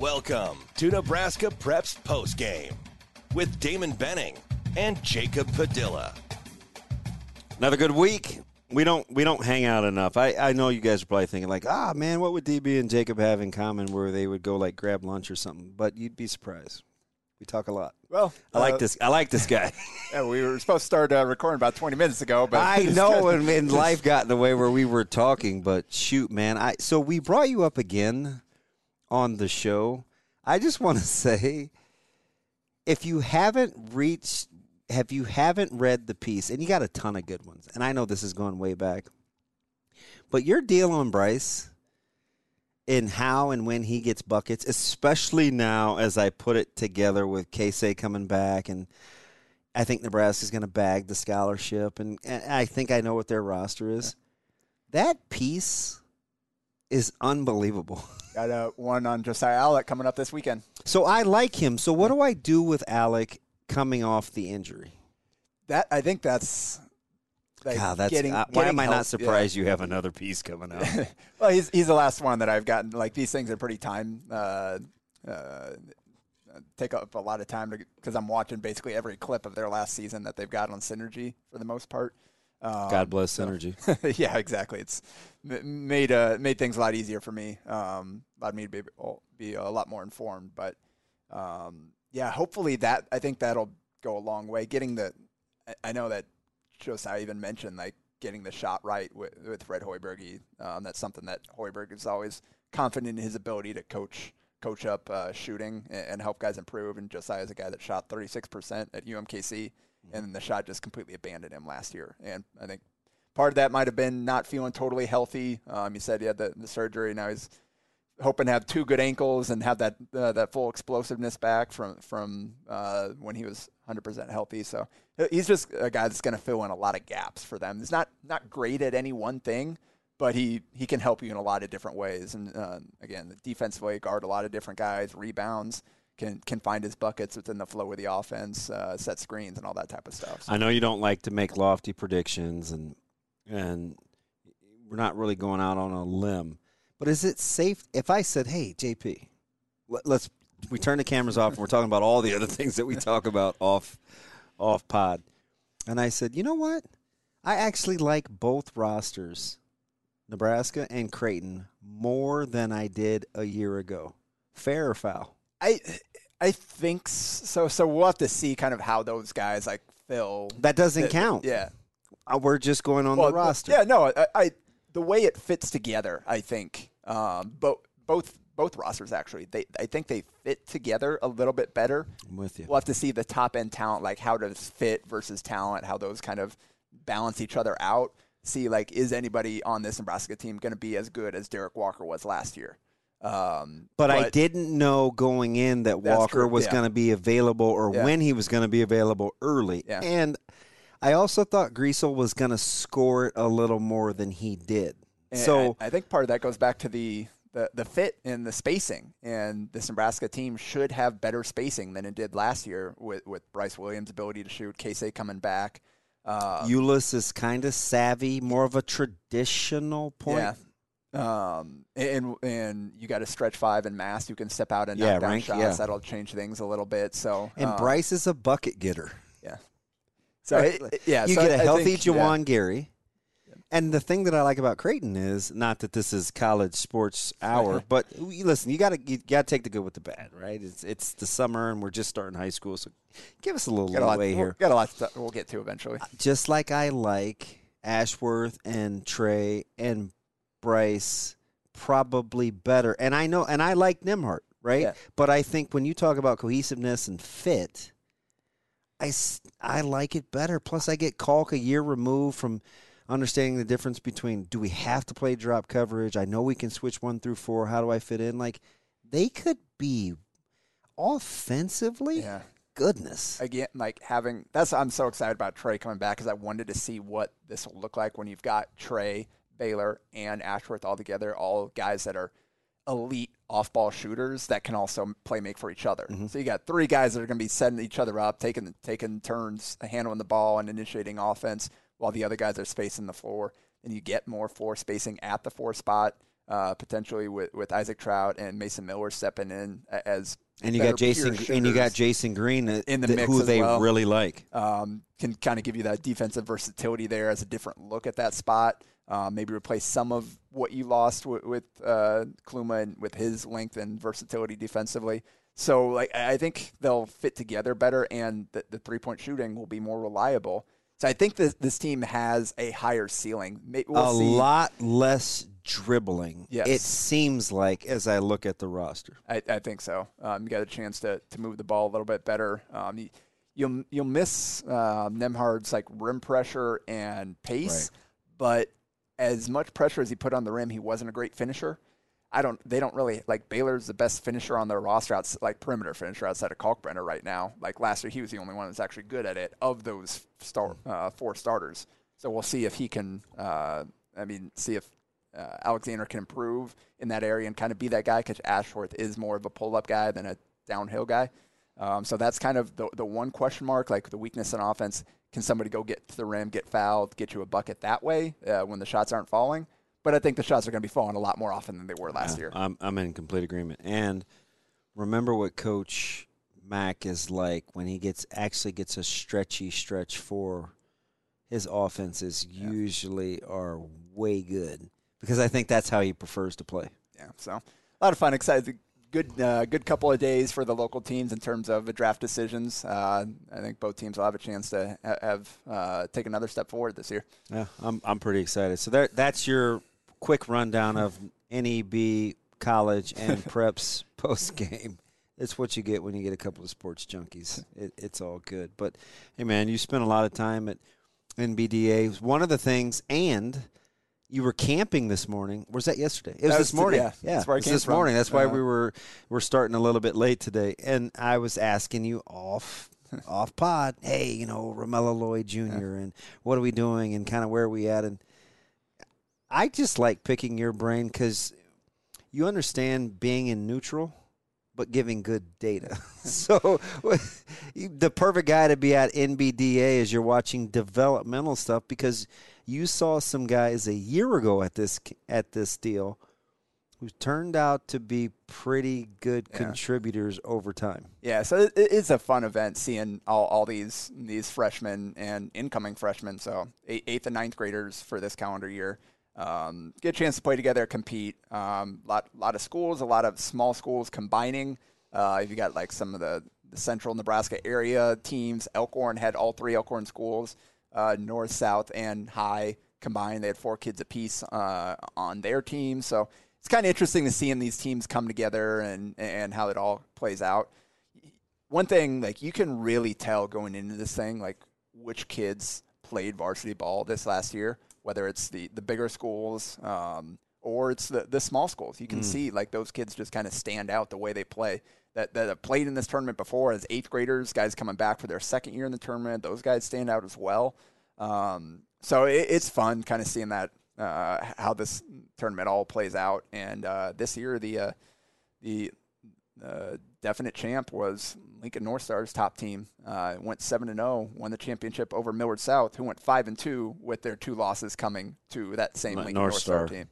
Welcome to Nebraska Preps Postgame with Damon Benning and Jacob Padilla. Another good week. We don't we don't hang out enough. I, I know you guys are probably thinking like, ah man, what would DB and Jacob have in common where they would go like grab lunch or something? But you'd be surprised. We talk a lot. Well, I like uh, this. I like this guy. Yeah, we were supposed to start uh, recording about 20 minutes ago, but I know, and, and life got in the way where we were talking. But shoot, man, I so we brought you up again on the show. I just want to say, if you haven't reached, have you haven't read the piece, and you got a ton of good ones, and I know this is going way back, but your deal on Brice in how and when he gets buckets, especially now as I put it together with Casey coming back and I think Nebraska's going to bag the scholarship and, and I think I know what their roster is. That piece is unbelievable. got a one on Josiah Allick coming up this weekend. So I like him. So what do I do with Allick coming off the injury? That I think that's. Like God, that's getting, uh, why getting am I help- not surprised you have another piece coming out? Yeah. well, he's he's the last one that I've gotten. Like these things are pretty time. Uh, uh, take up a lot of time because I'm watching basically every clip of their last season that they've got on Synergy for the most part. Um, God bless so- Synergy. yeah, exactly. It's made uh, made things a lot easier for me. Um, allowed me to be be a lot more informed. But um, yeah, hopefully that I think that'll go a long way. Getting the I- know that Josiah even mentioned like getting the shot right with, with Fred Hoiberg. Um, that's something that Hoiberg is always confident in his ability to coach coach up uh, shooting and, and help guys improve. And Josiah is a guy that shot 36% at UMKC, and then the shot just completely abandoned him last year. And I think part of that might have been not feeling totally healthy. Um, he said he had the, the surgery. Now he's hoping to have two good ankles and have that uh, that full explosiveness back from from uh, when he was 100% healthy. So he's just a guy that's going to fill in a lot of gaps for them. He's not not great at any one thing, but he he can help you in a lot of different ways. And uh, again, defensively guard a lot of different guys, rebounds. Can, can find his buckets within the flow of the offense, uh, set screens, and all that type of stuff. So I know you don't like to make lofty predictions, and and we're not really going out on a limb. But is it safe if I said, "Hey, JP, let, let's we turn the cameras off and we're talking about all the other things that we talk about off off pod," and I said, "You know what? I actually like both rosters, Nebraska and Creighton, more than I did a year ago. Fair or foul?" I I think so. So we'll have to see kind of how those guys like fill. That doesn't the- count. Yeah. Uh, We're just going on Well, the roster. Yeah, no, I, I the way it fits together, I think, um, both both both rosters actually, they I think they fit together a little bit better. I'm with you. We'll have to see the top end talent, like how does fit versus talent, how those kind of balance each other out. See, like, is anybody on this Nebraska team going to be as good as Derrick Walker was last year? Um, But, I didn't know going in that Walker was yeah. going to be available or Yeah. when he was going to be available early. Yeah. And I also thought Griesel was going to score it a little more than he did. And so I, I think part of that goes back to the, the the fit and the spacing. And this Nebraska team should have better spacing than it did last year with, with Brice Williams' ability to shoot, Casey coming back. Uh, Ulis is kind of savvy, more of a traditional point. Yeah. Um, and and you got a stretch five and Mast. You can step out and Yeah, knock down rank- shots. yeah. That'll change things a little bit. So And um, Brice is a bucket getter. yeah. So Right? it- yeah, you so get a I healthy think, yeah. Juwan Gary. And the thing that I like about Creighton is not that this is college sports hour, but listen, you got to you got to take the good with the bad, right? It's it's the summer and we're just starting high school, so give us a little Got lot, leeway we'll- here. Got a lot to, we'll get to eventually. Just like I like Ashworth and Trey and Bryce probably better, and I know, and I like Nembhard, right? Yeah. But I think when you talk about cohesiveness and fit, I, I like it better. Plus, I get Kalk a year removed from understanding the difference between do we have to play drop coverage? I know we can switch one through four. How do I fit in? Like, they could be offensively. Yeah. Goodness. again, like having that's I'm so excited about Trey coming back because I wanted to see what this will look like when you've got Trey, Baylor, and Ashworth all together, all guys that are elite off-ball shooters that can also play make for each other. So you got three guys that are going to be setting each other up, taking taking turns, handling the ball and initiating offense, while the other guys are spacing the floor. And you get more floor spacing at the four spot, uh, potentially with, with Isaac Traudt and Mason Miller stepping in as And you got Jasen, and you got Jasen Green, in the th- mix who they well. really like. um, can kind of give you that defensive versatility there as a different look at that spot. Um, maybe replace some of what you lost with, with uh, Kaluma and with his length and versatility defensively. So, like, I think they'll fit together better, and the, the three point shooting will be more reliable. So, I think this this team has a higher ceiling. We'll a see. lot less dribbling. Yes. It seems like as I look at the roster. I, I think so. Um, you got a chance to, to move the ball a little bit better. Um, you, you'll you'll miss uh, Nembhard's like rim pressure and pace, but as much pressure as he put on the rim, he wasn't a great finisher. I don't. They don't really like Baylor's the best finisher on their roster, outs, like perimeter finisher outside of Kalkbrenner right now. Like last year, he was the only one that's actually good at it of those star, uh, four starters. So we'll see if he can. Uh, I mean, see if uh, Alexander can improve in that area and kind of be that guy because Ashworth is more of a pull up guy than a downhill guy. Um, so that's kind of the, the one question mark, like the weakness in offense. Can somebody go get to the rim, get fouled, get you a bucket that way uh, when the shots aren't falling? But I think the shots are going to be falling a lot more often than they were last Yeah, year. I'm I'm in complete agreement. And remember what Coach Mack is like when he gets actually gets a stretchy stretch four. His offenses usually are way good because I think that's how he prefers to play. Yeah, so a lot of fun, excited. Good, uh, good couple of days for the local teams in terms of the draft decisions. Uh, I think both teams will have a chance to ha- have uh, take another step forward this year. Yeah, I'm I'm pretty excited. So there, that's your quick rundown of NEB college and preps post game. It's what you get when you get a couple of sports junkies. It, it's all good. But hey, man, you spent a lot of time at NBDA. One of the things, and you were camping this morning. Was that yesterday? It was That this was- morning. yeah, yeah, that's where I it was came this from. morning. That's why Uh, we were we're starting a little bit late today. And I was asking you off off pod, hey, you know, Ramel Lloyd Jr. and what are we doing and kind of where are we at? And I just like picking your brain because you understand being in neutral, but giving good data. so the perfect guy to be at NBDA is you're watching developmental stuff because you saw some guys a year ago at this at this deal who turned out to be pretty good Yeah. contributors over time. Yeah, so it, it is a fun event seeing all, all these these freshmen and incoming freshmen. So eighth and ninth graders for this calendar year um, get a chance to play together, compete. Um, lot lot of schools, a lot of small schools combining. Uh, you got like some of the, the central Nebraska area teams. Elkhorn had all three Elkhorn schools, uh, north, south, and high combined. They had four kids apiece uh, on their team. So it's kind of interesting to seeing these teams come together and and how it all plays out one thing like you can really tell going into this thing like which kids played varsity ball this last year whether it's the the bigger schools um, or it's the the small schools you can see like those kids just kind of stand out the way they play that that have played in this tournament before as eighth graders guys coming back for their second year in the tournament those guys stand out as well um, so it, it's fun kind of seeing that uh, how this tournament all plays out and uh, this year the uh, the uh, definite champ was Lincoln North Stars top team. Uh, went seven and zero, won the championship over Millard South, who went five and two with their two losses coming to that same North Lincoln North, Star. Star. team.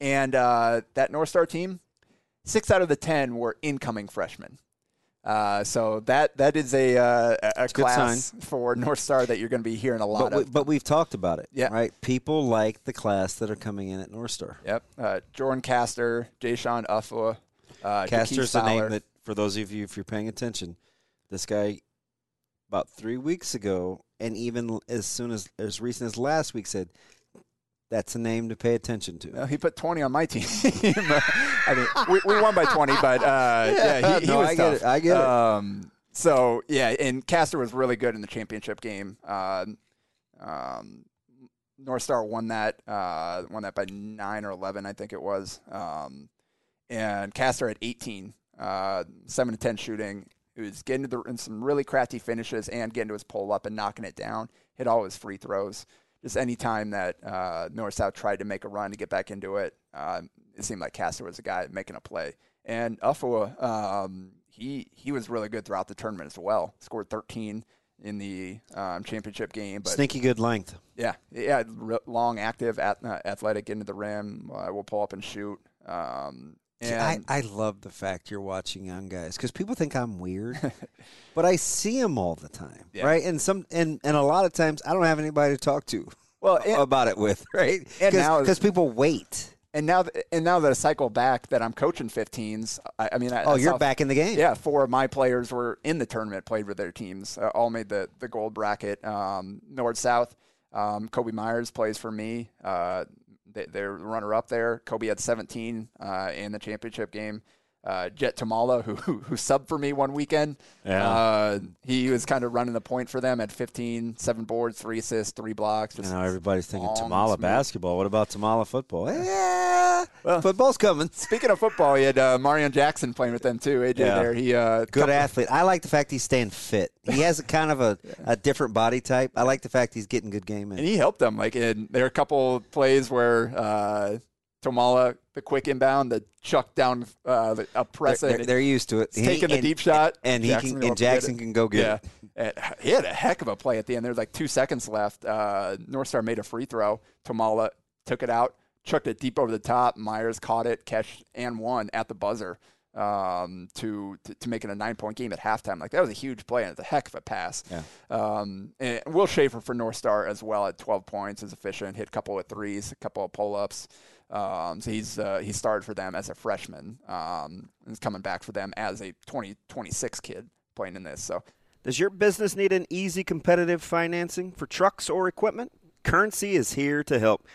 And uh, that North Star team, six out of the ten were incoming freshmen. Uh, so that that is a uh, a- class for North Star that you're going to be hearing a lot But, we, of. but we've talked about it. Yeah. Right? People like the class that are coming in at North Star. Yep. Uh, Jordan Caster, Jayshawn Uffua, uh, Castor's Keith a name that, for those of you, if you're paying attention, this guy about three weeks ago, and even as soon as as recent as last week, said that's a name to pay attention to. Well, he put 20 on my team. I mean, we, we won by 20, but uh, yeah, he, he No, was I get tough. it. I get it. Um, so yeah, and Castor was really good in the championship game. Uh, um, North Star won that, uh, won that by nine or 11, I think it was. Um, and Castor had 18, uh, seven to 10 shooting. He was getting to the, in some really crafty finishes and getting to his pull up and knocking it down. Hit all his free throws. Just any time that uh, North South tried to make a run to get back into it, uh, it seemed like Castor was the guy making a play. And Uffua, um, he he was really good throughout the tournament as well. Scored 13 in the um, championship game. But Sneaky good length. yeah, yeah, long, active, at, uh, athletic, into the rim. Uh, will pull up and shoot. Um, and I, I love the fact you're watching young guys because people think I'm weird, but I see them all the time, Yeah. right? And some and, and a lot of times I don't have anybody to talk to well, and, about it with, right? and now- Because people wait. and now th- and now that I cycle back that I'm coaching 15s. I, I mean, I, Oh, I you're saw- back in the game. Yeah, four of my players were in the tournament, played with their teams, uh, all made the the gold bracket. Um, North South, um, Kobe Myers plays for me. Uh, they're runner up there. Kobe had 17 uh, in the championship game. Uh, Jet Tamala, who, who who subbed for me one weekend, Yeah. uh, he was kind of running the point for them at 15, seven boards, three assists, three blocks. You know, everybody's thinking Tamala smooth. basketball. What about Tamala football? Yeah, Well- football's coming. Speaking of football, he had uh, Marion Jackson playing with them too. AJ Yeah. there, he uh, Good couple- athlete. I like the fact he's staying fit. He has a kind of a, a different body type. I like the fact he's getting good game in. and he helped them. Like, in, there are a couple plays where uh, Tomala, the quick inbound, the chuck down, uh, the, a press they're, they're, they're used to it. he's taking the deep shot, and he Jackson can and Jackson can go get yeah. it. And he had a heck of a play at the end. There's like two seconds left. Uh, North Star made a free throw. Tomala took it out, chucked it deep over the top. Myers caught it, catch and won at the buzzer um, to, to to make it a nine point game at halftime. Like that was a huge play and it's a heck of a pass. Yeah. Um, and Will Schaefer for North Star as well at 12 points is efficient. Hit a couple of threes, a couple of pull ups. Um, so he's uh, he started for them as a freshman. Um, and is coming back for them as a 2026 kid playing in this. So Does your business need an easy competitive financing for trucks or equipment? Currency is here to help.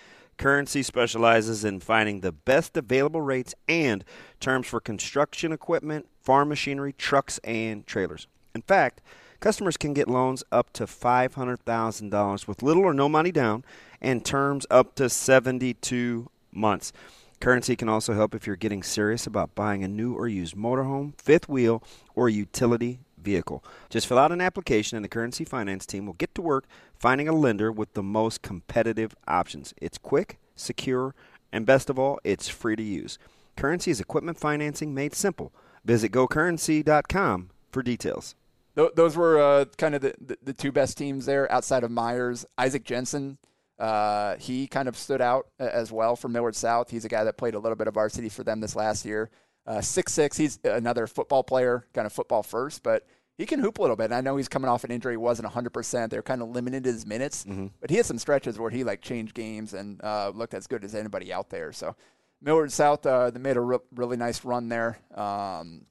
Currency specializes in finding the best available rates and terms for construction equipment, farm machinery, trucks, and trailers. In fact, customers can get loans up to $500,000 with little or no money down and terms up to 72 months. Currency can also help if you're getting serious about buying a new or used motorhome, fifth wheel, or utility vehicle. Just fill out an application and the Currency Finance team will get to work finding a lender with the most competitive options. It's quick, secure, and best of all, it's free to use. Currency is equipment financing made simple. Visit gocurrency.com for details. Those were uh, kind of the, the, two best teams there outside of Myers. Isaac Jensen, uh, he kind of stood out uh, as well for Millard South. He's a guy that played a little bit of varsity for them this last year. Uh, six six. He's another football player, kind of football first, but he can hoop a little bit. And I know he's coming off an injury; he wasn't 100. percent They're kind of limited his minutes, but he had some stretches where he like changed games and uh, looked as good as anybody out there. So Millard South, uh, they made a re- really nice run there. Um,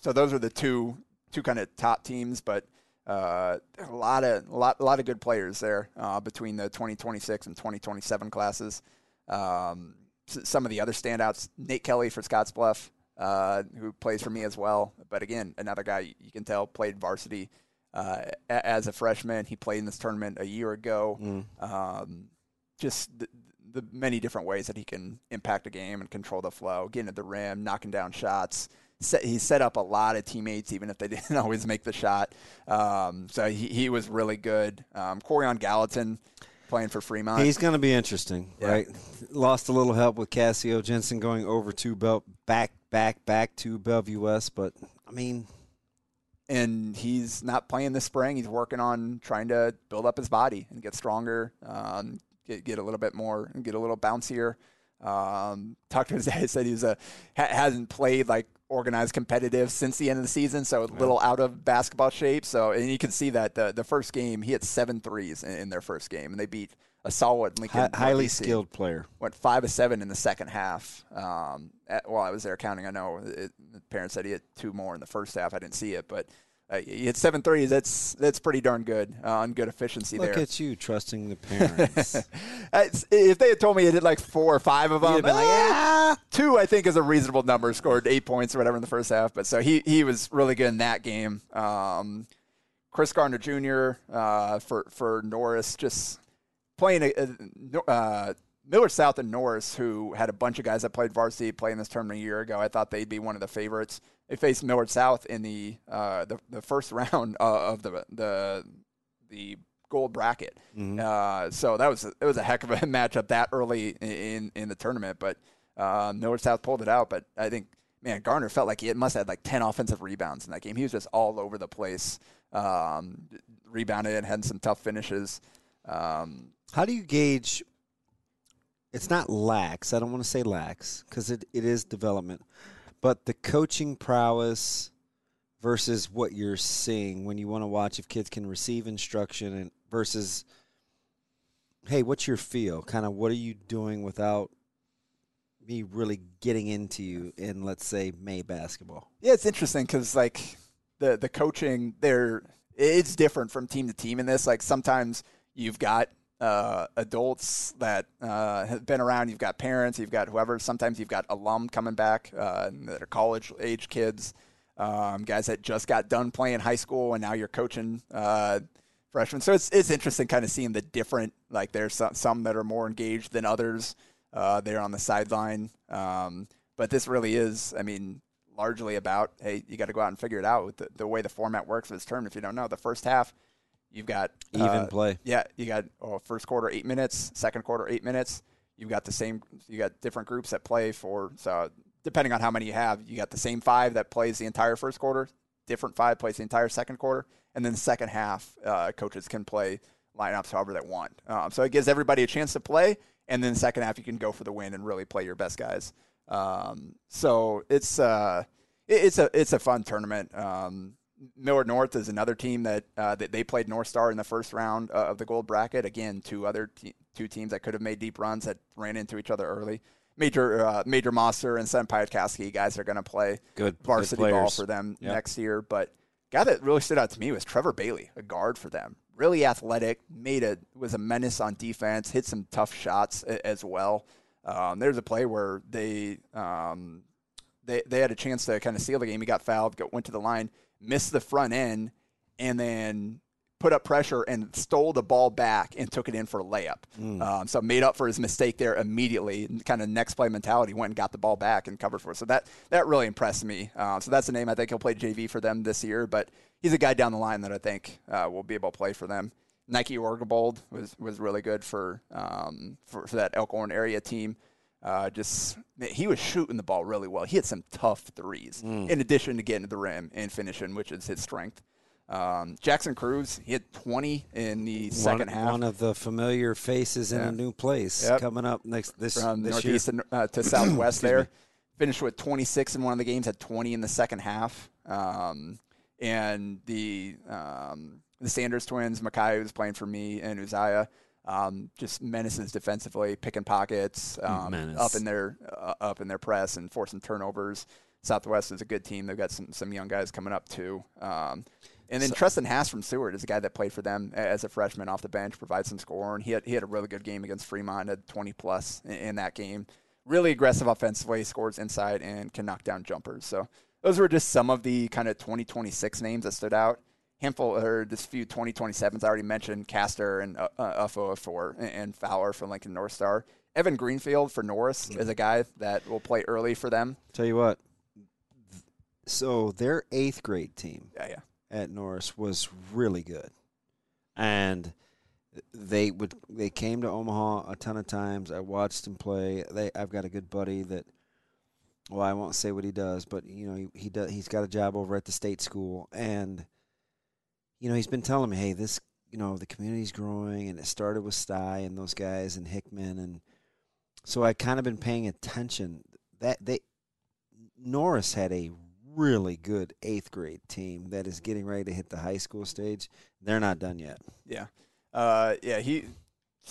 so those are the two two kind of top teams, but uh, a lot of a lot a lot of good players there uh, between the 2026 and 2027 classes. Um, some of the other standouts: Nate Kelly for Scottsbluff, uh, who plays for me as well. But again, another guy you can tell played varsity uh, a- as a freshman. He played in this tournament a year ago. Um, just the, the many different ways that he can impact a game and control the flow, getting at the rim, knocking down shots. Set, he set up a lot of teammates, even if they didn't always make the shot. Um, so he, he was really good. Um, Corian Gallatin, playing for Fremont. He's going to be interesting, Yeah. right? Lost a little help with Cassio Jensen going over to Bel back back back to Bellevue West, but I mean, and he's not playing this spring. He's working on trying to build up his body and get stronger, um, get, get a little bit more, and get a little bouncier. Um, talked to his dad. Said he was a ha- hasn't played like organized competitive since the end of the season, so a little out of basketball shape. So and you can see that the the first game he hit seven threes in, in their first game, and they beat a solid Lincoln hi- highly skilled player. went five of seven in the second half. Um, at, while I was there counting, I know it, the parents said he had two more in the first half. I didn't see it, but uh, hit seven threes. That's that's pretty darn good uh, on good efficiency Look there. at you trusting the parents. If they had told me he did like four or five of them, You'd have been like, "Ah." two I think is a reasonable number. Scored eight points or whatever in the first half, but so he he was really good in that game. Um, Chris Gardner Jr. Uh, for for Norris just playing a, a uh, Millard South and Norris, who had a bunch of guys that played varsity playing this tournament a year ago. I thought they'd be one of the favorites. They faced Millard South in the uh, the, the first round uh, of the the the gold bracket. Uh, so that was it was a heck of a matchup that early in in the tournament. But uh, Millard South pulled it out. But I think man Garner felt like he must have had like ten offensive rebounds in that game. He was just all over the place. Um, rebounded and had some tough finishes. Um, How do you gauge? It's not lax. I don't want to say lax because it, it is development, but the coaching prowess versus what you're seeing when you want to watch if kids can receive instruction and versus, hey, what's your feel? Kind of what are you doing without me really getting into you in let's say May basketball? Yeah, it's interesting because like the the coaching there, it's different from team to team in this. Like sometimes you've got uh, adults that uh, have been around, you've got parents, you've got whoever. Sometimes you've got alum coming back uh, that are college age kids, um, guys that just got done playing high school and now you're coaching uh, freshmen. So it's it's interesting kind of seeing the different. Like there's some, some that are more engaged than others. Uh, they're on the sideline, um, but this really is. I mean, largely about hey, you got to go out and figure it out with the, the way the format works for this term. If you don't know, the first half, you've got Even uh, play. Yeah, you got oh, first quarter eight minutes, second quarter eight minutes. You've got the same. You got different groups that play for. So depending on how many you have, you got the same five that plays the entire first quarter. Different five plays the entire second quarter, and then the second half, uh, coaches can play lineups however they want. Um, so it gives everybody a chance to play, and then the second half you can go for the win and really play your best guys. Um, so it's uh, it- it's a it's a fun tournament. Um, Millard North is another team that uh, that they played North Star in the first round uh, of the gold bracket. Again, two other te- two teams that could have made deep runs that ran into each other early. Major uh, Major Monster and Sen Piatkowski guys are going to play Good- good varsity ball for them Yep. next year. But guy that really stood out to me was Trevor Bailey, a guard for them. Really athletic, made a was a menace on defense, hit some tough shots a- as well. Um, there's a play where they um, they they had a chance to kind of seal the game. He got fouled, got, went to the line, missed the front end, and then put up pressure and stole the ball back and took it in for a layup. Um, so made up for his mistake there immediately. Kind of next play mentality, went and got the ball back and covered for it. So that that really impressed me. Uh, so that's a name I think he'll play JV for them this year. But he's a guy down the line that I think uh, will be able to play for them. Nike Orgabold was was really good for um, for, for that Elkhorn area team. Uh, just he was shooting the ball really well. He had some tough threes, in addition to getting to the rim and finishing, which is his strength. Um, Jackson Cruz, he had 20 in the second one, half. One of the familiar faces in Yeah. a new place Yep. coming up next this from this northeast year. to, uh, to southwest there. Finished with 26 in one of the games, had 20 in the second half. Um, and the um, the Sanders twins, Makai, who's playing for me, and Uzziah, um, just menaces defensively, picking pockets, um, up in their uh, up in their press and forcing turnovers. Southwest is a good team. They've got some some young guys coming up too. Um, and then Tristan Hass from Seward is a guy that played for them as a freshman off the bench, provides some scoring. He had he had a really good game against Fremont, had 20 plus in, in that game. Really aggressive offensively, scores inside and can knock down jumpers. So those were just some of the kind of 2026 names that stood out. Handful or just few 2027s I already mentioned Castor and uh, uh, Uffo for and Fowler from Lincoln North Star. Evan Greenfield for Norris is a guy that will play early for them. Tell you what. So their eighth grade team Yeah, yeah. at Norris was really good, and they would they came to Omaha a ton of times. I watched him play. They I've got a good buddy that well, I won't say what he does, but you know, he, he does he's got a job over at the state school and you know, he's been telling me, "Hey, this, you know, the community's growing and it started with Sty and those guys and Hickman and so I've kind of been paying attention that they Norris had a really good 8th grade team that is getting ready to hit the high school stage. They're not done yet. Yeah. Uh, yeah, he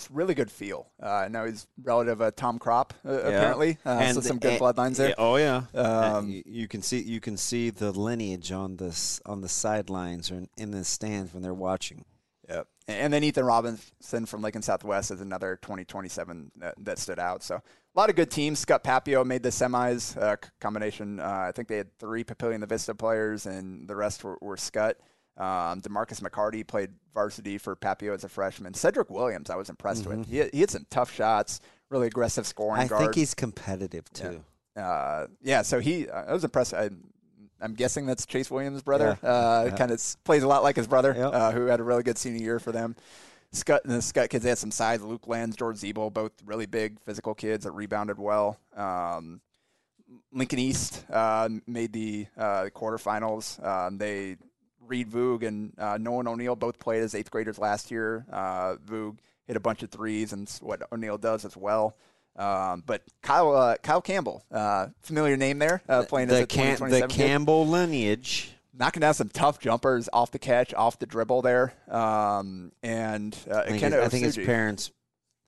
really good feel. Uh, I know he's relative of Tom Crop uh, apparently, uh, And- so some good bloodlines there. yeah, oh yeah. Um, you, you can see you can see the lineage on this on the sidelines or in, in the stands when they're watching. Yep. And then Ethan Robinson from Lincoln Southwest is another 2027 that, that stood out. So a lot of good teams. Scott Papio made the semis uh, combination. Uh, I think they had three Papillion the Vista players, and the rest were, were Scott. Um, Demarcus McCarty played varsity for Papio as a freshman. Cedric Williams, I was impressed with. He, he had some tough shots, really aggressive scoring I guard. think he's competitive too. uh, yeah, so he, I was impressed. I, I'm guessing that's Chase Williams' brother. Yeah. Uh, Yeah. Kind of plays a lot like his brother, Yep. uh, who had a really good senior year for them. Scott, and the Scott kids they had some size. Luke Lands, George Zebo, both really big physical kids that rebounded well. Um, Lincoln East uh, made the uh, quarterfinals. Um, they Reed Voog and uh, Nolan O'Neill both played as eighth graders last year. Uh, Voog hit a bunch of threes, and what O'Neill does as well. Um, but Kyle uh, Kyle Campbell, uh, familiar name there, uh, playing as the, a Cam- 2027 the kid. Campbell lineage. knocking down some tough jumpers off the catch, off the dribble there. Um, and uh, I think, his, I think his parents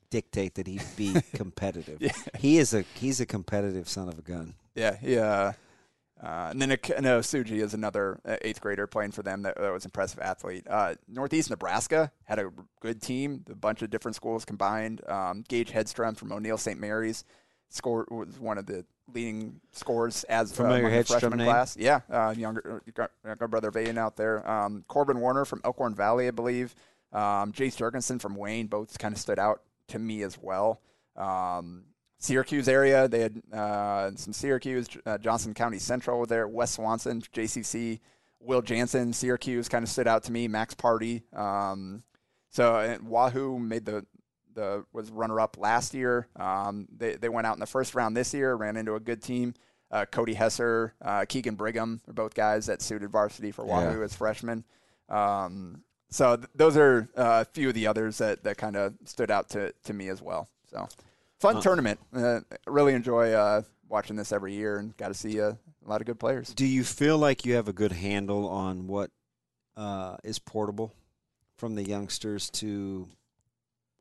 dictate that he be competitive. Yeah. He is a he's a competitive son of a gun. Yeah, yeah. Uh, and then Ikenna Osuji is another uh, eighth grader playing for them that, that was impressive athlete. Uh, Northeast Nebraska had a good team, a bunch of different schools combined. Um, Gage Hedstrom from O'Neill St. Mary's scored was one of the leading scorers as uh, Familiar among freshman name? class. Yeah, uh, younger uh, younger brother Vayan out there. Um, Corbin Warner from Elkhorn Valley, I believe. Um, Jace Jurgensen from Wayne, both kind of stood out to me as well. Um, Syracuse area, they had uh, some Syracuse, uh, Johnson County Central there, West Swanson, JCC, Will Jansen, Syracuse kind of stood out to me. Max Party. Um, so Wahoo made the the was runner up last year. Um, they they went out in the first round this year, ran into a good team. Uh, Cody Hesser, uh, Keegan Brigham are both guys that suited varsity for Wahoo Yeah. as freshmen. Um, so th- those are uh, a few of the others that, that kind of stood out to, to me as well. So fun tournament. Uh, really enjoy uh, watching this every year and got to see uh, a lot of good players. Do you feel like you have a good handle on what uh, is portable from the youngsters to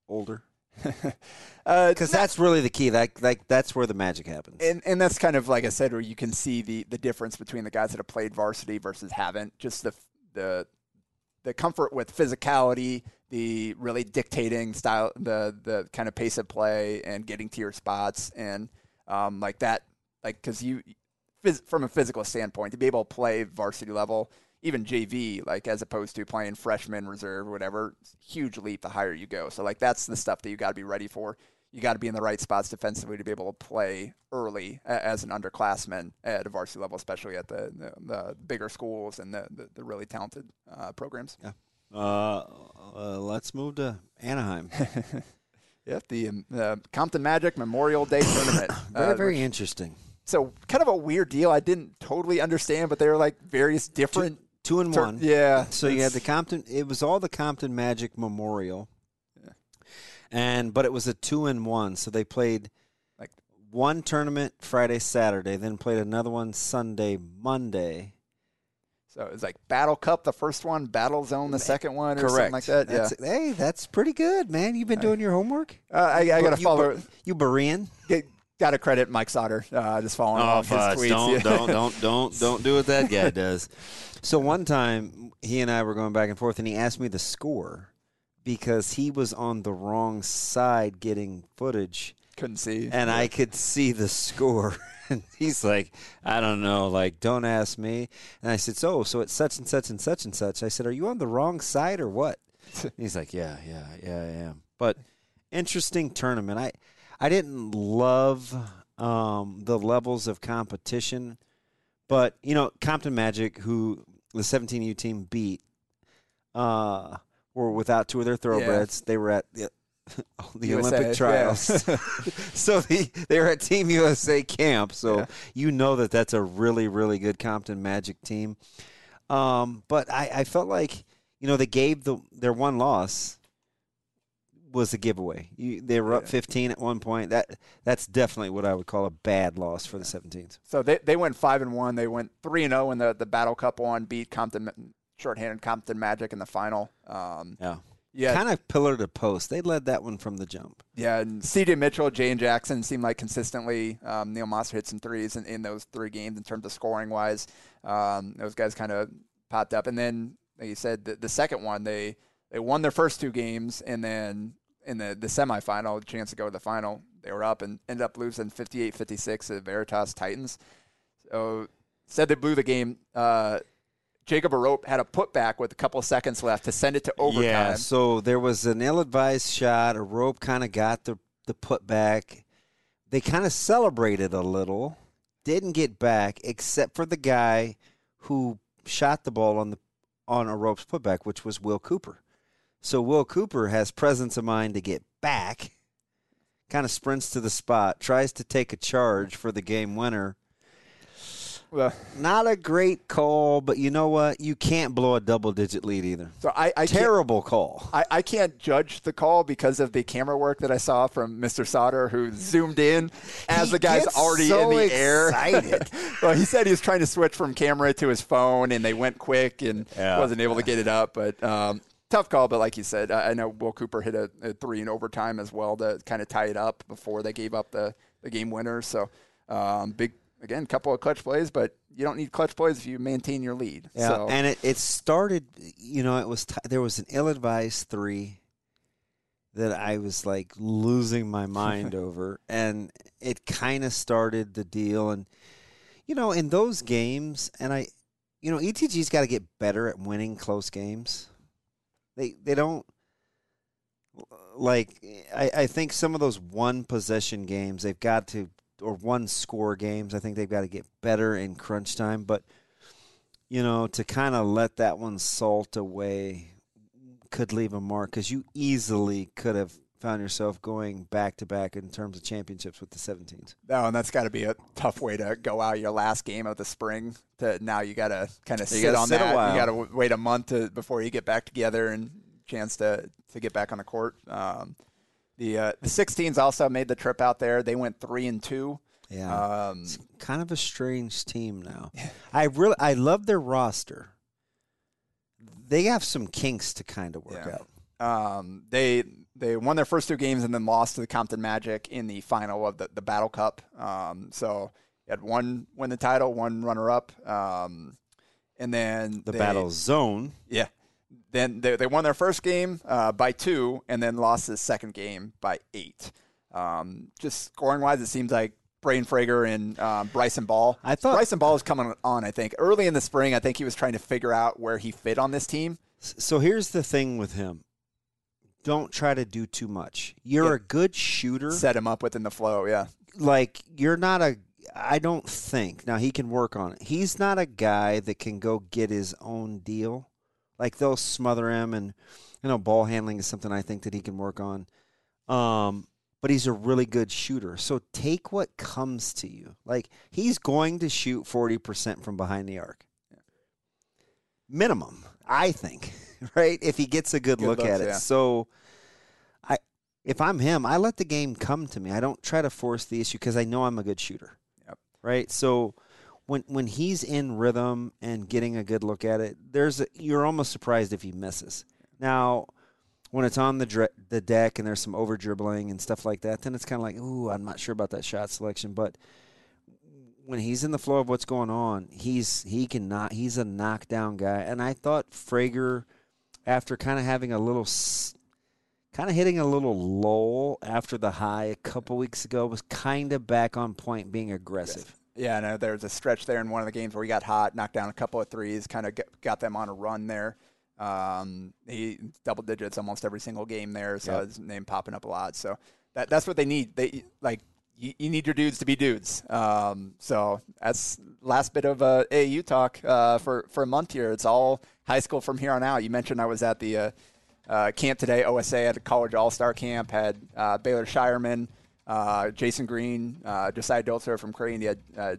older? uh, Because that's really the key. Like like that's where the magic happens. and and that's kind of like I said, where you can see the the difference between the guys that have played varsity versus haven't. Just the the the comfort with physicality, the really dictating style, the the kind of pace of play, and getting to your spots, and um, like that, like because you phys- from a physical standpoint to be able to play varsity level, even JV, like as opposed to playing freshman, reserve, whatever, huge leap the higher you go. So like that's the stuff that you got to be ready for. You got to be in the right spots defensively to be able to play early as an underclassman at a varsity level, especially at the the, the bigger schools and the the, the really talented uh, programs. Uh, uh, let's move to Anaheim. Yep, the um, uh, Compton Magic Memorial Day Tournament. Very Uh, very interesting. so kind of a weird deal. I didn't totally understand, but they were like various different. Two and tur- one. yeah. So you had the Compton. It was all the Compton Magic Memorial. And but it was a two and one. So they played Like- one tournament Friday, Saturday, then played another one Sunday, Monday. So it was like Battle Cup, the first one, Battle Zone, the second one, or something like that. That's, Hey, that's pretty good, man. You've been doing your homework. Uh, I, I got to You follow. You Berean? Get, got to credit Mike Sauter. Uh, just following Oh, off his fudge. tweets. Don't, Yeah. don't, don't, don't, don't do what that guy does. So one time, he and I were going back and forth, and he asked me the score because he was on the wrong side getting footage, Couldn't see. and I could see the score. And he's like, I don't know, like, don't ask me. And I said, so, so it's such and such and such and such. I said, are you on the wrong side or what? he's like, yeah, yeah, yeah, I am. But interesting tournament. I, I didn't love um, the levels of competition, but you know, Compton Magic, who the 17U team beat, uh, were without two of their thoroughbreds. They were at the, the USA, Olympic trials. so the, they were at Team USA camp. So Yeah. you know that that's a really, really good Compton Magic team. Um, but I, I felt like, you know, they gave the their one loss was a giveaway. You, they were up 15 at one point. That That's definitely what I would call a bad loss for the 17s. So they, they went five and one. They went three and zero in the the Battle Cup one. Beat Compton shorthanded Compton Magic in the final. Um, Yeah. Yeah, Kind of pillar to post. They led that one from the jump. yeah. And C.J. Mitchell, Jane Jackson seemed like consistently. Um, Neil Monster hit some threes in, in those three games in terms of scoring wise. Um, those guys kind of popped up, and then like you said, the, the second one they they won their first two games, and then in the the semifinal, chance to go to the final, they were up and ended up losing 58-56 to Veritas Titans. So said they blew the game. Uh, Jacob Arope had a putback with a couple seconds left to send it to overtime. Yeah, so there was an ill-advised shot. A rope kind of got the the putback. They kind of celebrated a little. Didn't get back, except for the guy who shot the ball on the on a rope's putback, which was Will Cooper. So Will Cooper has presence of mind to get back. Kind of sprints to the spot, tries to take a charge for the game winner. Well, Not a great call, but you know what? You can't blow a double-digit lead either. so I, I Terrible call. I, I can't judge the call because of the camera work that I saw from Mr. Sauter, who zoomed in as He the guy's already so in the air. well, he said he was trying to switch from camera to his phone, and they went quick and Yeah. wasn't able to get it up. But um, tough call. But like you said, I, I know Will Cooper hit a, a three in overtime as well to kind of tie it up before they gave up the, the game winner. So um, big again, couple of clutch plays, but you don't need clutch plays if you maintain your lead. Yeah, So, and it, it started. You know, it was t- there was an ill-advised three that I was like losing my mind over, and it kind of started the deal. And you know, in those games, and I, you know, ETG's got to get better at winning close games. They they don't like. I I think some of those one possession games they've got to or one score games. I think they've got to get better in crunch time, but you know, to kind of let that one salt away could leave a mark because you easily could have found yourself going back to back in terms of championships with the 17s. No, and that's got to be a tough way to go out your last game of the spring. To now you got to kind of sit on sit that. You got to wait a month to, before you get back together and chance to to get back on the court. Um, the uh, the 16s also made the trip out there. They went three and two. Yeah, Um, it's kind of a strange team now. I really, I love their roster. They have some kinks to kind of work Yeah. out. Um, they they won their first two games and then lost to the Compton Magic in the final of the, the Battle Cup. Um, so you had one win the title, one runner up, um, and then The they- battle zone. Yeah. Then they, they won their first game uh, by two, and then lost the second game by eight. Um, just scoring wise, it seems like Braden Frager and um, Bryson Ball. I thought- Bryson Ball is coming on. I think early in the spring, I think he was trying to figure out where he fit on this team. So here's the thing with him. Don't try to do too much. You're Yeah. a good shooter. Set him up within the flow. Yeah. like you're not a I don't think. Now he can work on it. He's not a guy that can go get his own deal. Like they'll smother him and you know ball handling is something I think that he can work on. Um but he's a really good shooter. So take what comes to you. Like he's going to shoot 40% from behind the arc. Minimum, I think, right? If he gets a good, Good look looks, at it. yeah. So I if I'm him, I let the game come to me. I don't try to force the issue because I know I'm a good shooter. Yep. Right. So when when he's in rhythm and getting a good look at it, there's a, you're almost surprised if he misses. Now, when it's on the the deck and there's some over dribbling and stuff like that, then it's kind of like, ooh, I'm not sure about that shot selection. But when he's in the flow of what's going on, he's he can not he's a knockdown guy. And I thought Frager, after kind of having a little kind of hitting a little lull after the high a couple weeks ago, was kind of back on point, being aggressive. Yeah, no, there was a stretch there in one of the games where he got hot, knocked down a couple of threes, kind of got them on a run there. Um, he double digits almost every single game there, so Yep. his name popping up a lot. So that that's what they need. They like you, you need your dudes to be dudes. Um, so that's last bit of uh, AAU talk uh, for for a month here. It's all high school from here on out. You mentioned I was at the uh, uh, camp today. OSA had a college all star camp, had uh, Baylor Scheierman, uh, Jasen Green, uh, Josiah Dotzler from Creighton. He had uh,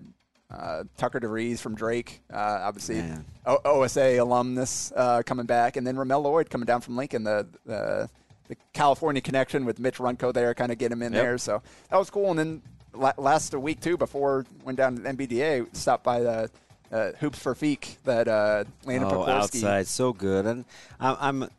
uh, Tucker DeVries from Drake, uh, obviously o- OSA alumnus uh, coming back, and then Ramel Lloyd coming down from Lincoln, the, the the California connection with Mitch Runco there, kind of get him in Yep. there. So that was cool. And then la- last week too, before went down to the NBDA, stopped by the uh, Hoops for Feek that uh, Landon Oh, Pokorski, outside, so good, and I'm. I'm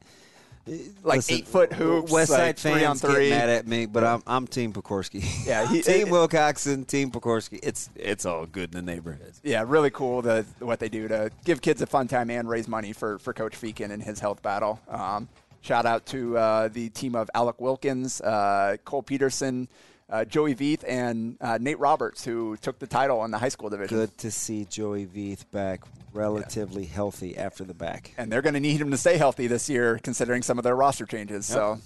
like listen, eight foot hoops, West Side like three on fans three. get mad at me, but I'm I'm Team Pokorski. Yeah, he- Team it- Wilcoxon, Team Pokorski. It's it's all good in the neighborhood. yeah, really cool the what they do to give kids a fun time and raise money for for Coach Feekin and his health battle. Um, shout out to uh, the team of Alec Wilkins, uh, Cole Peterson, uh, Joey Veith, and uh, Nate Roberts, who took the title in the high school division. Good to see Joey Veith back, relatively healthy after the back. And they're going to need him to stay healthy this year, considering some of their roster changes. So.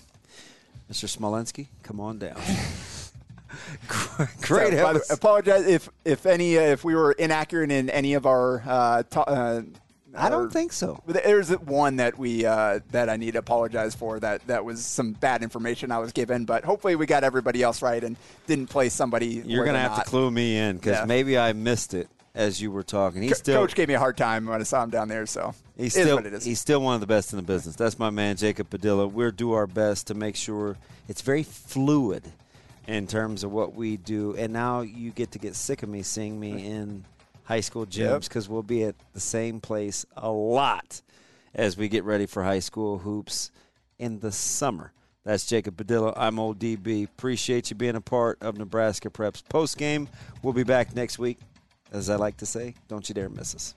Mr. Smolensky, come on down. Great So, by the- episode. apologize if if any uh, if we were inaccurate in any of our. Uh, ta- uh, I don't think so. There's one that we uh, that I need to apologize for. That that was some bad information I was given, but hopefully we got everybody else right and didn't play somebody. You're gonna have not. to clue me in because Yeah. maybe I missed it as you were talking. He's Co- still Coach gave me a hard time when I saw him down there, so He's it is still what it is. he's still one of the best in the business. That's my man Jacob Padilla. We'll do our best to make sure it's very fluid in terms of what we do. And now you get to get sick of me seeing me in high school gyms Yep. because we'll be at the same place a lot as we get ready for high school hoops in the summer. That's Jacob Padilla. I'm Old DB. Appreciate you being a part of Nebraska Preps post game. We'll be back next week. As I like to say, don't you dare miss us.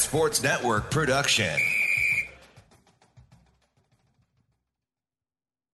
Sports Network production.